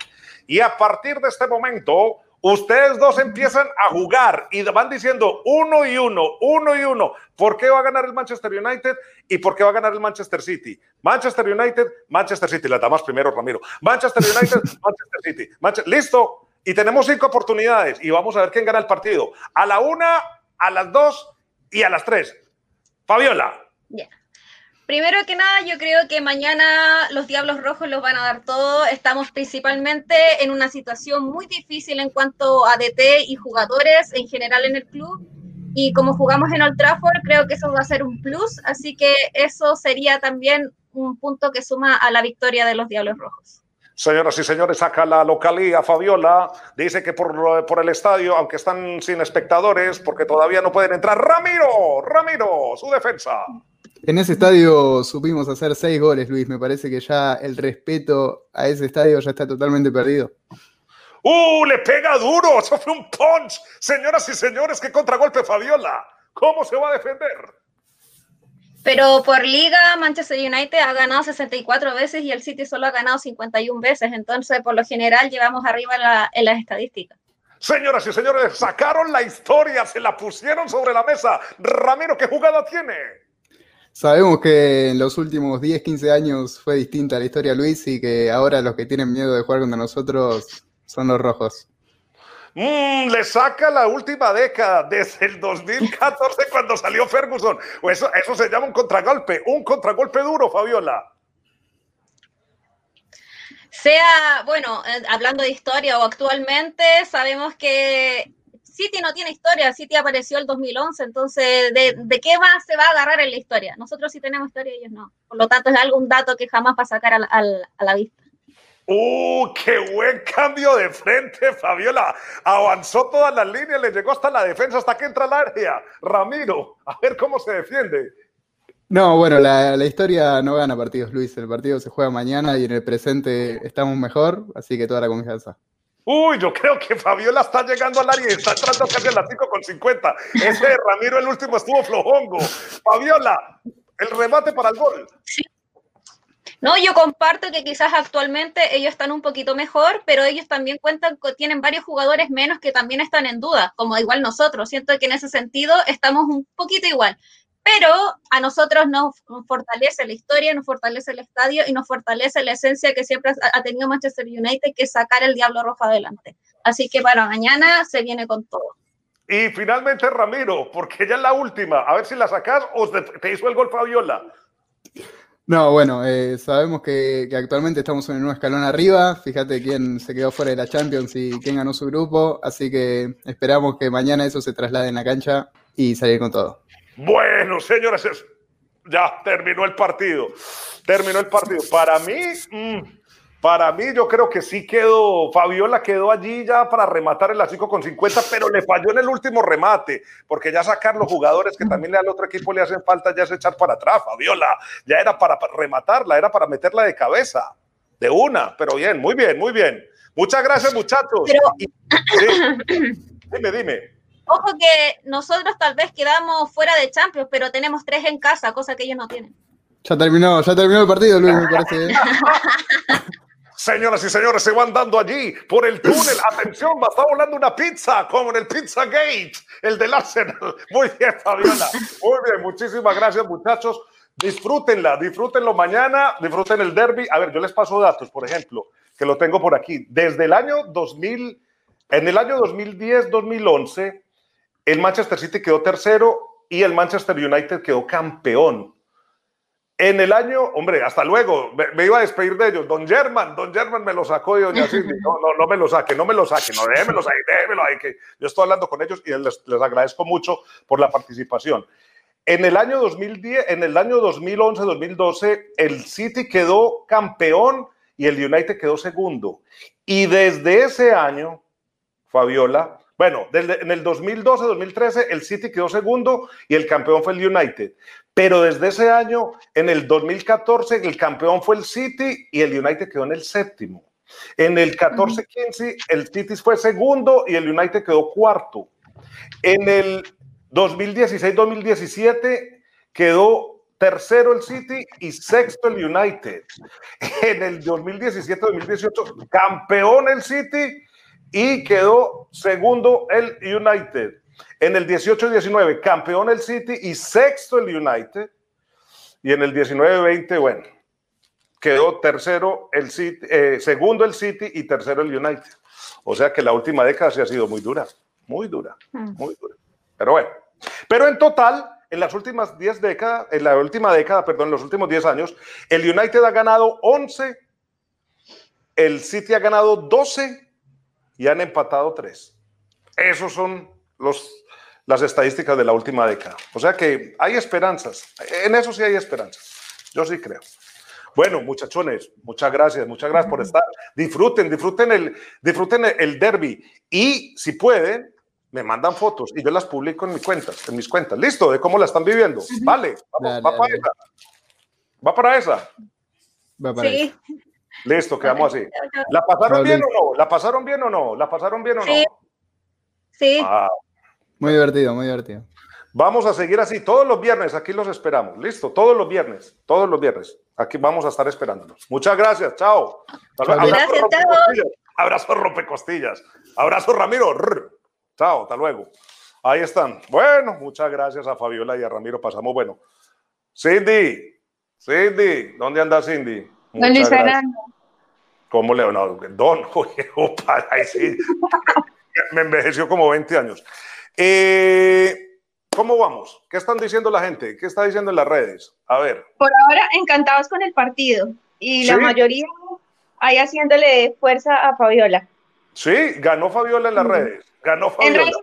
A: Y a partir de este momento, Ustedes dos empiezan a jugar y van diciendo uno y uno, uno y uno. ¿Por qué va a ganar el Manchester United y por qué va a ganar el Manchester City? Manchester United, Manchester City. La damas primero, Ramiro. Manchester United, Manchester City. Manchester, Listo. Y tenemos cinco oportunidades y vamos a ver quién gana el partido. A la una, a las dos y a las tres. Fabiola.
E: Yeah. Primero que nada, yo creo que mañana los Diablos Rojos los van a dar todo. Estamos principalmente en una situación muy difícil en cuanto a DT y jugadores en general en el club. Y como jugamos en Old Trafford, creo que eso va a ser un plus. Así que eso sería también un punto que suma a la victoria de los Diablos Rojos.
A: Señoras y señores, acá la localía Fabiola dice que por, por, el estadio, aunque están sin espectadores, porque todavía no pueden entrar, Ramiro, Ramiro, su defensa.
F: En ese estadio supimos hacer seis goles, Luis. Me parece que ya el respeto a ese estadio ya está totalmente perdido.
A: ¡Uh! Le pega duro. Eso fue un punch. Señoras y señores, qué contragolpe Fabiola. ¿Cómo se va a defender?
E: Pero por liga, Manchester United ha ganado 64 veces y el City solo ha ganado 51 veces. Entonces, por lo general, llevamos arriba la, en las estadísticas.
A: Señoras y señores, sacaron la historia, se la pusieron sobre la mesa. Ramiro, ¿qué jugada tiene?
F: Sabemos que en los últimos 10, 15 años fue distinta la historia, Luis, y que ahora los que tienen miedo de jugar contra nosotros son los rojos.
A: Mm, le saca la última década, desde el 2014 cuando salió Ferguson. Eso, eso se llama un contragolpe, un contragolpe duro, Fabiola.
E: Sea, bueno, eh, hablando de historia o actualmente, sabemos que City no tiene historia, City apareció el 2011, entonces, ¿de, de qué más se va a agarrar en la historia? Nosotros sí tenemos historia, ellos no. Por lo tanto, es algún dato que jamás va a sacar a la, a la, a la vista.
A: ¡Uh, qué buen cambio de frente, Fabiola! Avanzó todas las líneas, le llegó hasta la defensa, hasta que entra al área. Ramiro, a ver cómo se defiende.
F: No, bueno, la, la, historia no gana partidos, Luis. El partido se juega mañana y en el presente estamos mejor, así que toda la confianza.
A: Uy, yo creo que Fabiola está llegando al área y está entrando casi a las 5 con 50. Ese Ramiro, el último, estuvo flojongo. Fabiola, el remate para el gol.
E: Sí. No, yo comparto que quizás actualmente ellos están un poquito mejor, pero ellos también cuentan, tienen varios jugadores menos que también están en duda, como igual nosotros. Siento que en ese sentido estamos un poquito igual pero a nosotros nos fortalece la historia, nos fortalece el estadio y nos fortalece la esencia que siempre ha tenido Manchester United, que es sacar el Diablo Rojo adelante. Así que para mañana se viene con todo.
A: Y finalmente Ramiro, porque ya es la última, a ver si la sacas o te hizo el gol Fabiola.
F: No, bueno, eh, sabemos que, que, actualmente estamos en un escalón arriba. Fíjate quién se quedó fuera de la Champions y quién ganó su grupo. Así que esperamos que mañana eso se traslade en la cancha y salir con todo.
A: Bueno, señores, ya terminó el partido. Terminó el partido. Para mí, mmm, para mí, yo creo que sí quedó. Fabiola quedó allí ya para rematar el 5 con 50, pero le falló en el último remate, porque ya sacar los jugadores que también al otro equipo le hacen falta ya es echar para atrás. Fabiola ya era para rematarla, era para meterla de cabeza, de una, pero bien, muy bien, muy bien. Muchas gracias, muchachos.
E: Pero...
A: Y, sí, dime, dime.
E: Ojo que nosotros tal vez quedamos fuera de Champions, pero tenemos tres en casa, cosa que ellos no tienen.
F: Ya terminó, ya terminó el partido, Luis, me parece. ¿eh?
A: Señoras y señores, se van dando allí por el túnel. Atención, va, está volando una pizza, como en el Pizza Gate, el del Arsenal. Muy bien, Fabiola. Muy bien, muchísimas gracias, muchachos. Disfrútenla, disfrútenlo mañana, disfruten el derby. A ver, yo les paso datos, por ejemplo, que lo tengo por aquí. Desde el año 2000, en el año 2010-2011, el Manchester City quedó tercero y el Manchester United quedó campeón. En el año, hombre, hasta luego, me, iba a despedir de ellos. Don German, Don German me lo sacó de Doña Cindy. No, no, me lo saque, no me lo saque, no, démelos ahí, démelo ahí, que yo estoy hablando con ellos y les agradezco mucho por la participación. En el año 2010, en el año 2011-2012, el City quedó campeón y el United quedó segundo. Y desde ese año, Fabiola, bueno, en el 2012-2013 el City quedó segundo y el campeón fue el United. Pero desde ese año, en el 2014, el campeón fue el City y el United quedó en el séptimo. En el 14-15 el City fue segundo y el United quedó cuarto. En el 2016-2017 quedó tercero el City y sexto el United. En el 2017-2018 campeón el City y quedó segundo el United. En el 18-19, campeón el City y sexto el United. Y en el 19-20, bueno, quedó tercero el City, eh, segundo el City y tercero el United. O sea que la última década sí ha sido muy dura, muy dura, mm. muy dura. Pero bueno, pero en total, en las últimas 10 décadas, en la última década, perdón, en los últimos 10 años, el United ha ganado 11, el City ha ganado 12 y han empatado 3. Esos son los, las estadísticas de la última década. O sea que hay esperanzas. En eso sí hay esperanzas. Yo sí creo. Bueno, muchachones, muchas gracias, muchas gracias por estar. Disfruten, disfruten el, disfruten el derby. Y si pueden, me mandan fotos y yo las publico en mis cuentas, en mis cuentas. Listo, de cómo la están viviendo. Vale, vamos, va para esa. ¿Va para esa?
C: Va para sí.
A: Listo, quedamos así. ¿La pasaron bien o no? ¿La pasaron bien o no? ¿La pasaron bien o no?
C: Sí.
A: Ah.
F: Muy divertido, muy divertido.
A: Vamos a seguir así todos los viernes, aquí los esperamos. Listo, todos los viernes, todos los viernes. Aquí vamos a estar esperándolos. Muchas gracias, chao.
C: Gracias, chao.
A: Abrazo rompecostillas. Abrazo Ramiro. Chao, hasta luego. Ahí están. Bueno, muchas gracias a Fabiola y a Ramiro. Pasamos bueno. Cindy, Cindy, ¿dónde anda Cindy?
C: Don Luis Fernando.
A: ¿Cómo le no, Don, opa, ahí sí. me envejeció como 20 años. Eh, ¿Cómo vamos? ¿Qué están diciendo la gente? ¿Qué está diciendo en las redes? A ver.
C: Por ahora, encantados con el partido. Y la mayoría ahí haciéndole fuerza a Fabiola.
A: Sí, ganó Fabiola en las redes. Ganó Fabiola. En redes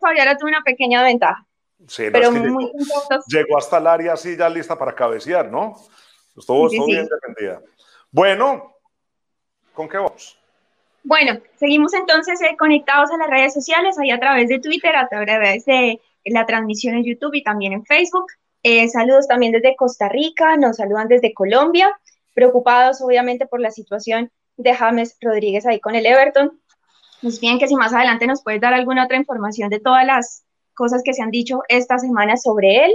C: Fabiola tuvo una pequeña ventaja. Sí, pero muy
A: Llegó hasta el área así ya lista para cabecear, ¿no? Estuvo, bien defendida. Bueno, ¿con qué vamos?
C: Bueno, seguimos entonces eh, conectados a las redes sociales, ahí a través de Twitter, a través de la transmisión en YouTube y también en Facebook. Eh, saludos también desde Costa Rica, nos saludan desde Colombia, preocupados obviamente por la situación de James Rodríguez ahí con el Everton. Nos piden que si más adelante nos puedes dar alguna otra información de todas las cosas que se han dicho esta semana sobre él.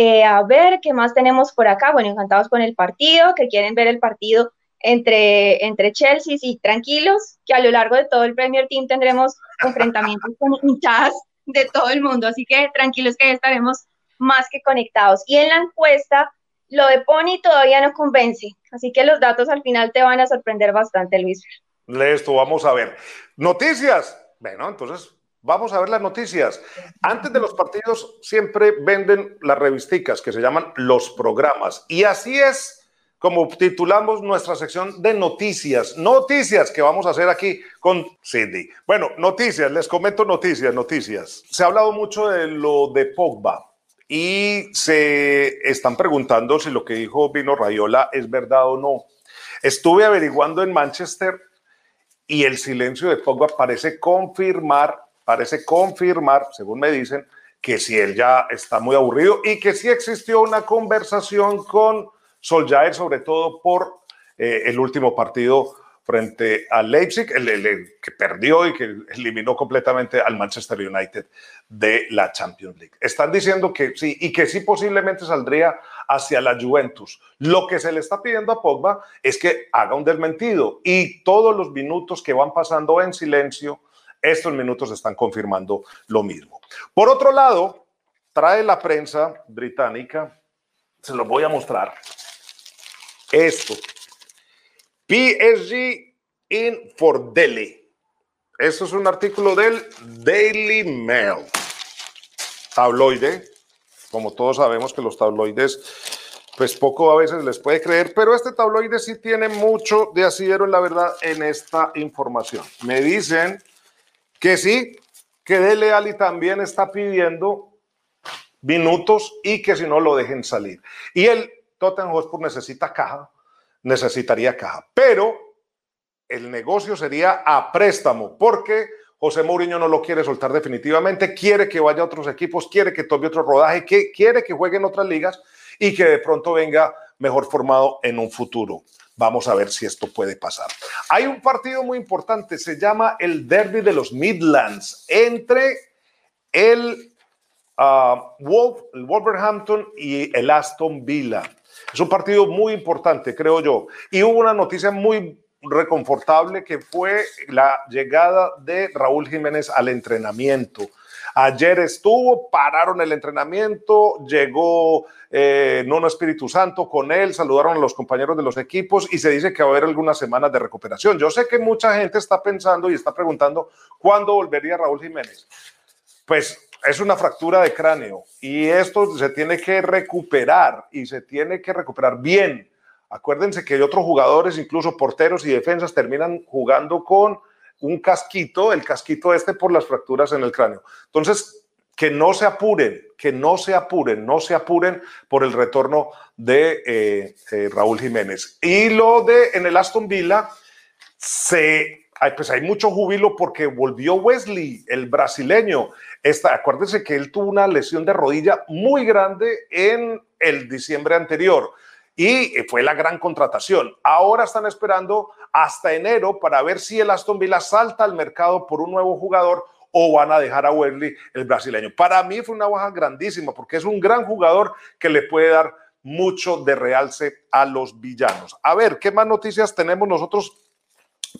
C: Eh, a ver, ¿qué más tenemos por acá? Bueno, encantados con el partido, que quieren ver el partido entre, entre Chelsea y tranquilos, que a lo largo de todo el Premier Team tendremos enfrentamientos con hinchadas de todo el mundo, así que tranquilos que estaremos más que conectados. Y en la encuesta, lo de Pony todavía no convence, así que los datos al final te van a sorprender bastante, Luis.
A: Listo, vamos a ver. Noticias. Bueno, entonces vamos a ver las noticias. Antes de los partidos siempre venden las revisticas que se llaman los programas. Y así es como titulamos nuestra sección de noticias. Noticias que vamos a hacer aquí con Cindy. Bueno, noticias, les comento noticias, noticias. Se ha hablado mucho de lo de Pogba y se están preguntando si lo que dijo Vino Rayola es verdad o no. Estuve averiguando en Manchester y el silencio de Pogba parece confirmar, parece confirmar, según me dicen, que si él ya está muy aburrido y que sí existió una conversación con Soljaer, sobre todo por eh, el último partido frente al Leipzig, el, que perdió y que eliminó completamente al Manchester United de la Champions League. Están diciendo que sí y que sí posiblemente saldría hacia la Juventus. Lo que se le está pidiendo a Pogba es que haga un desmentido y todos los minutos que van pasando en silencio, estos minutos están confirmando lo mismo. Por otro lado, trae la prensa británica, se lo voy a mostrar, esto. PSG in for Delhi. Esto es un artículo del Daily Mail. Tabloide. Como todos sabemos que los tabloides, pues poco a veces les puede creer, pero este tabloide sí tiene mucho de asidero en la verdad en esta información. Me dicen que sí, que Dele Ali también está pidiendo minutos y que si no lo dejen salir. Y el Tottenham Hotspur necesita caja, necesitaría caja, pero el negocio sería a préstamo, porque José Mourinho no lo quiere soltar definitivamente, quiere que vaya a otros equipos, quiere que tome otro rodaje, que quiere que juegue en otras ligas y que de pronto venga mejor formado en un futuro. Vamos a ver si esto puede pasar. Hay un partido muy importante, se llama el Derby de los Midlands, entre el, uh, Wolf, el Wolverhampton y el Aston Villa. Es un partido muy importante, creo yo. Y hubo una noticia muy reconfortable que fue la llegada de Raúl Jiménez al entrenamiento. Ayer estuvo, pararon el entrenamiento, llegó eh, Espíritu Santo con él, saludaron a los compañeros de los equipos y se dice que va a haber algunas semanas de recuperación. Yo sé que mucha gente está pensando y está preguntando cuándo volvería Raúl Jiménez. Pues es una fractura de cráneo y esto se tiene que recuperar y se tiene que recuperar bien Acuérdense que otros jugadores, incluso porteros y defensas, terminan jugando con un casquito, el casquito este por las fracturas en el cráneo. Entonces, que no se apuren, que no se apuren, no se apuren por el retorno de eh, eh, Raúl Jiménez. Y lo de en el Aston Villa, se, pues hay mucho júbilo porque volvió Wesley, el brasileño. Esta, acuérdense que él tuvo una lesión de rodilla muy grande en el diciembre anterior y fue la gran contratación. Ahora están esperando hasta enero para ver si el Aston Villa salta al mercado por un nuevo jugador o van a dejar a Wesley, el brasileño. Para mí fue una baja grandísima porque es un gran jugador que le puede dar mucho de realce a los villanos. A ver, ¿qué más noticias tenemos nosotros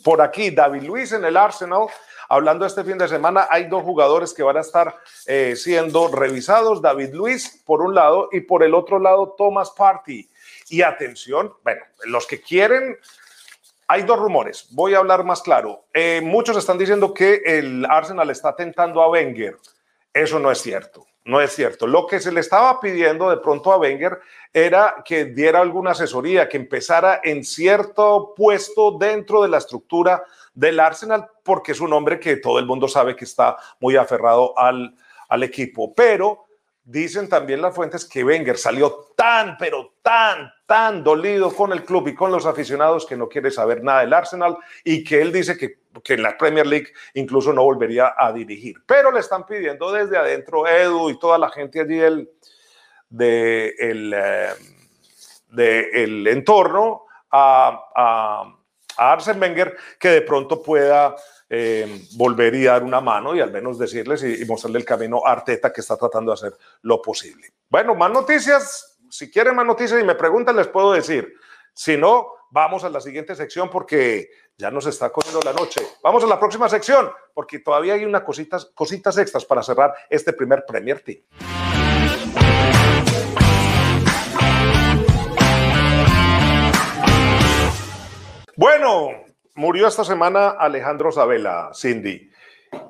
A: por aquí? David Luis en el Arsenal. Hablando este fin de semana, hay dos jugadores que van a estar eh, siendo revisados. David Luis, por un lado, y por el otro lado, Thomas Party. Y atención, bueno, los que quieren, hay dos rumores, voy a hablar más claro. Eh, muchos están diciendo que el Arsenal está tentando a Wenger. Eso no es cierto, no es cierto. Lo que se le estaba pidiendo de pronto a Wenger era que diera alguna asesoría, que empezara en cierto puesto dentro de la estructura del Arsenal, porque es un hombre que todo el mundo sabe que está muy aferrado al, al equipo. Pero Dicen también las fuentes que Wenger salió tan, pero tan, tan dolido con el club y con los aficionados que no quiere saber nada del Arsenal y que él dice que, que en la Premier League incluso no volvería a dirigir. Pero le están pidiendo desde adentro Edu y toda la gente allí del, de el, eh, entorno a, a, a Arsene Wenger que de pronto pueda eh, volver y dar una mano y al menos decirles y, mostrarle el camino a Arteta que está tratando de hacer lo posible. Bueno, más noticias. Si quieren más noticias y me preguntan, les puedo decir. Si no, vamos a la siguiente sección porque ya nos está cogiendo la noche. Vamos a la próxima sección porque todavía hay unas cositas, cositas extras para cerrar este primer Premier Team. Bueno, Murió esta semana Alejandro Sabela, Cindy.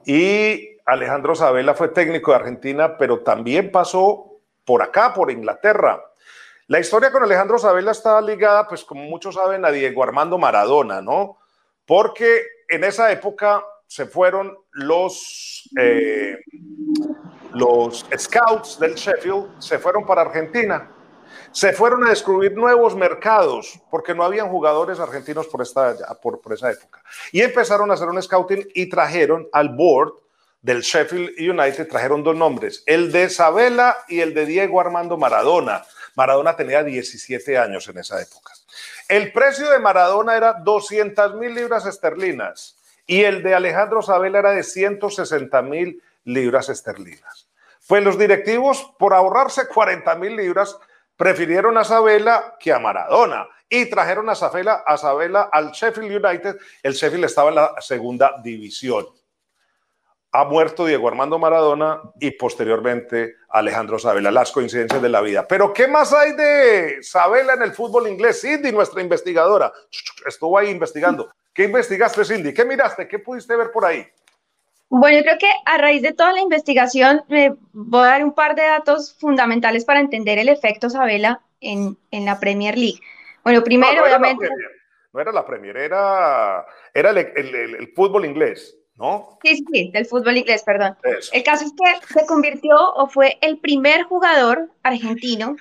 A: Y Alejandro Sabela fue técnico de Argentina, pero también pasó por acá, por Inglaterra. La historia con Alejandro Sabela está ligada, pues como muchos saben, a Diego Armando Maradona, ¿no? Porque en esa época se fueron los, eh, los scouts del Sheffield, se fueron para Argentina se fueron a descubrir nuevos mercados porque no habían jugadores argentinos por, esta, por, esa época. Y empezaron a hacer un scouting y trajeron al board del Sheffield United, trajeron dos nombres, el de Sabela y el de Diego Armando Maradona. Maradona tenía 17 años en esa época. El precio de Maradona era 200 mil libras esterlinas y el de Alejandro Sabela era de 160 mil libras esterlinas. Pues los directivos, por ahorrarse 40 mil libras, prefirieron a Sabela que a Maradona y trajeron a Sabela, a al Sheffield United. El Sheffield estaba en la segunda división. Ha muerto Diego Armando Maradona y posteriormente Alejandro Sabela, las coincidencias de la vida. Pero ¿qué más hay de Sabela en el fútbol inglés? Cindy, nuestra investigadora, estuvo ahí investigando. ¿Qué investigaste, Cindy? ¿Qué miraste? ¿Qué pudiste ver por ahí?
C: Bueno, yo creo que a raíz de toda la investigación me voy a dar un par de datos fundamentales para entender el efecto Sabela en, la Premier League. Bueno, primero, obviamente...
A: no era la Premier, era, era el, fútbol inglés. ¿No?
C: Sí, sí, del fútbol inglés, perdón. El caso es que se convirtió o fue el primer jugador argentino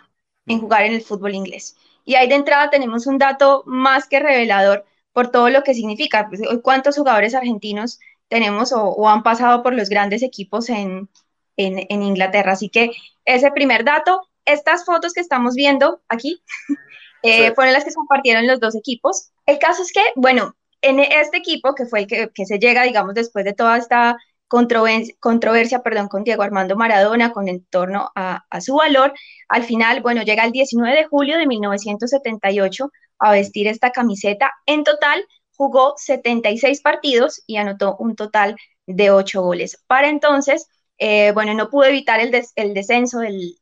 C: en jugar en el fútbol inglés. Y ahí de entrada tenemos un dato más que revelador por todo lo que significa. Pues, ¿Cuántos jugadores argentinos tenemos o, han pasado por los grandes equipos en, Inglaterra. Así que ese primer dato, estas fotos que estamos viendo aquí, eh, fueron las que compartieron los dos equipos. El caso es que, bueno, en este equipo, que fue el que, se llega, digamos, después de toda esta controversia, controversia perdón, con Diego Armando Maradona, con en torno a, a, su valor, al final, bueno, llega el 19 de julio de 1978 a vestir esta camiseta. En total, jugó 76 partidos y anotó un total de 8 goles. Para entonces, eh, bueno, no pudo evitar el, descenso del,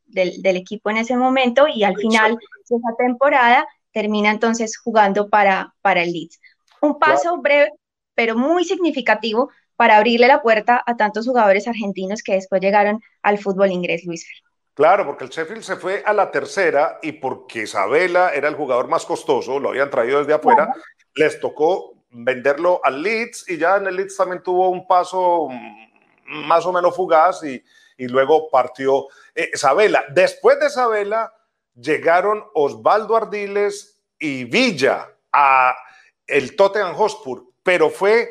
C: equipo en ese momento y al final de esa temporada termina entonces jugando para, para el Leeds. Un paso breve, pero muy significativo para abrirle la puerta a tantos jugadores argentinos que después llegaron al fútbol inglés, Luis Fer.
A: Claro, porque el Sheffield se fue a la tercera y porque Isabela era el jugador más costoso, lo habían traído desde afuera, les tocó venderlo al Leeds y ya en el Leeds también tuvo un paso más o menos fugaz y, luego partió eh. Después de Isabela llegaron Osvaldo Ardiles y Villa a el Tottenham Hotspur, pero fue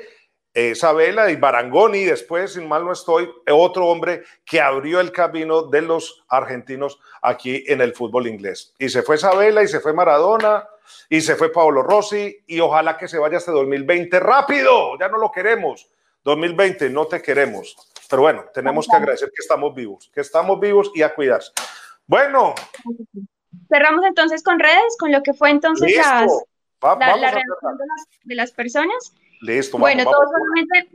A: Isabela y Barangoni, después, sin mal no estoy, otro hombre que abrió el camino de los argentinos aquí en el fútbol inglés. Y se fue Isabela y se fue Maradona y se fue Paolo Rossi y ojalá que se vaya este 2020 rápido, ya no lo queremos. 2020 no te queremos. Pero bueno, tenemos que agradecer que estamos vivos, que estamos vivos y a cuidarse. Bueno.
C: Cerramos entonces con redes, con lo que fue entonces las, la, la reacción de las personas.
A: Listo.
C: Bueno, todos obviamente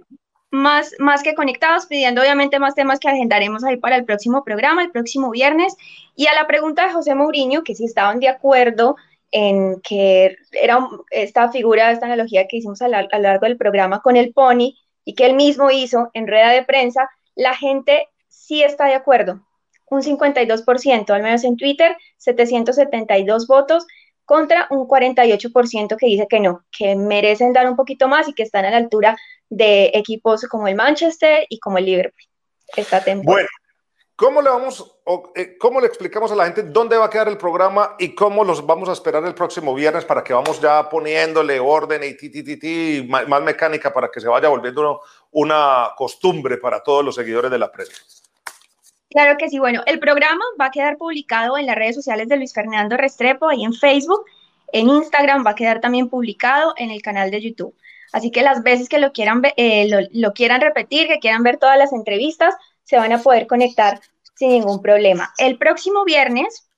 C: más, más que conectados, pidiendo obviamente más temas que agendaremos ahí para el próximo programa, el próximo viernes. Y a la pregunta de José Mourinho, que si estaban de acuerdo en que era esta figura, esta analogía que hicimos a, lo largo del programa con el pony y que él mismo hizo en rueda de prensa, la gente sí está de acuerdo. Un 52%, al menos en Twitter, 772 votos contra un 48% que dice que no, que merecen dar un poquito más y que están a la altura de equipos como el Manchester y como el Liverpool esta temporada.
A: ¿Cómo le vamos, eh, cómo le explicamos a la gente dónde va a quedar el programa y cómo los vamos a esperar el próximo viernes para que vamos ya poniéndole orden y ti, ti, más, mecánica para que se vaya volviendo una costumbre para todos los seguidores de la prensa?
C: Claro que sí. Bueno, el programa va a quedar publicado en las redes sociales de Luis Fernando Restrepo, ahí en Facebook, en Instagram, va a quedar también publicado en el canal de YouTube. Así que las veces que lo quieran, eh, lo, quieran repetir, que quieran ver todas las entrevistas, se van a poder conectar sin ningún problema. El próximo viernes,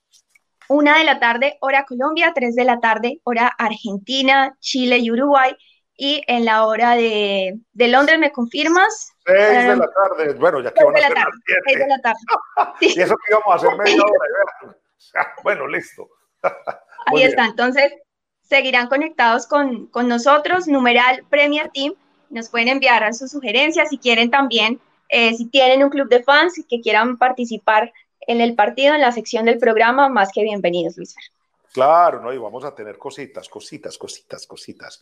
C: una de la tarde, hora Colombia, tres de la tarde, hora Argentina, Chile y Uruguay, y en la hora de, de Londres, ¿me confirmas?
A: Seis de la tarde, bueno, ya que van a ser las
C: Seis de la tarde.
A: y eso que íbamos a hacer media hora, bueno, listo.
C: Ahí está, entonces seguirán conectados con, con, nosotros, numeral Premier Team, nos pueden enviar sus sugerencias. Si quieren también, eh, si tienen un club de fans que quieran participar en el partido, en la sección del programa, más que bienvenidos, Luis.
A: Claro, ¿no? Y vamos a tener cositas, cositas, cositas, cositas.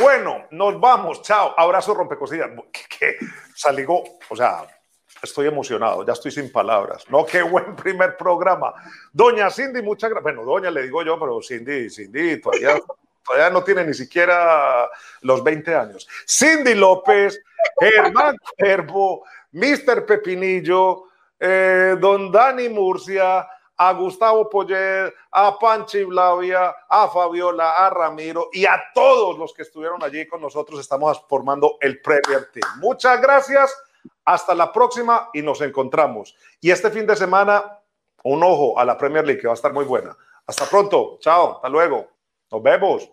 A: Bueno, nos vamos. Chao. Abrazo, rompecosillas. Que, que o sea, estoy emocionado, ya estoy sin palabras. No, qué buen primer programa. Doña Cindy, muchas gracias. Bueno, doña le digo yo, pero Cindy, Cindy, todavía, todavía no tiene ni siquiera los 20 años. Cindy López, Germán Cuervo, Mr. Pepinillo, eh, don Dani Murcia. a Gustavo Poyet, a Panchi Blavia, a Fabiola, a Ramiro y a todos los que estuvieron allí con nosotros. Estamos formando el Premier Team. Muchas gracias. Hasta la próxima y nos encontramos. Y este fin de semana, un ojo a la Premier League que va a estar muy buena. Hasta pronto. Chao. Hasta luego. Nos vemos.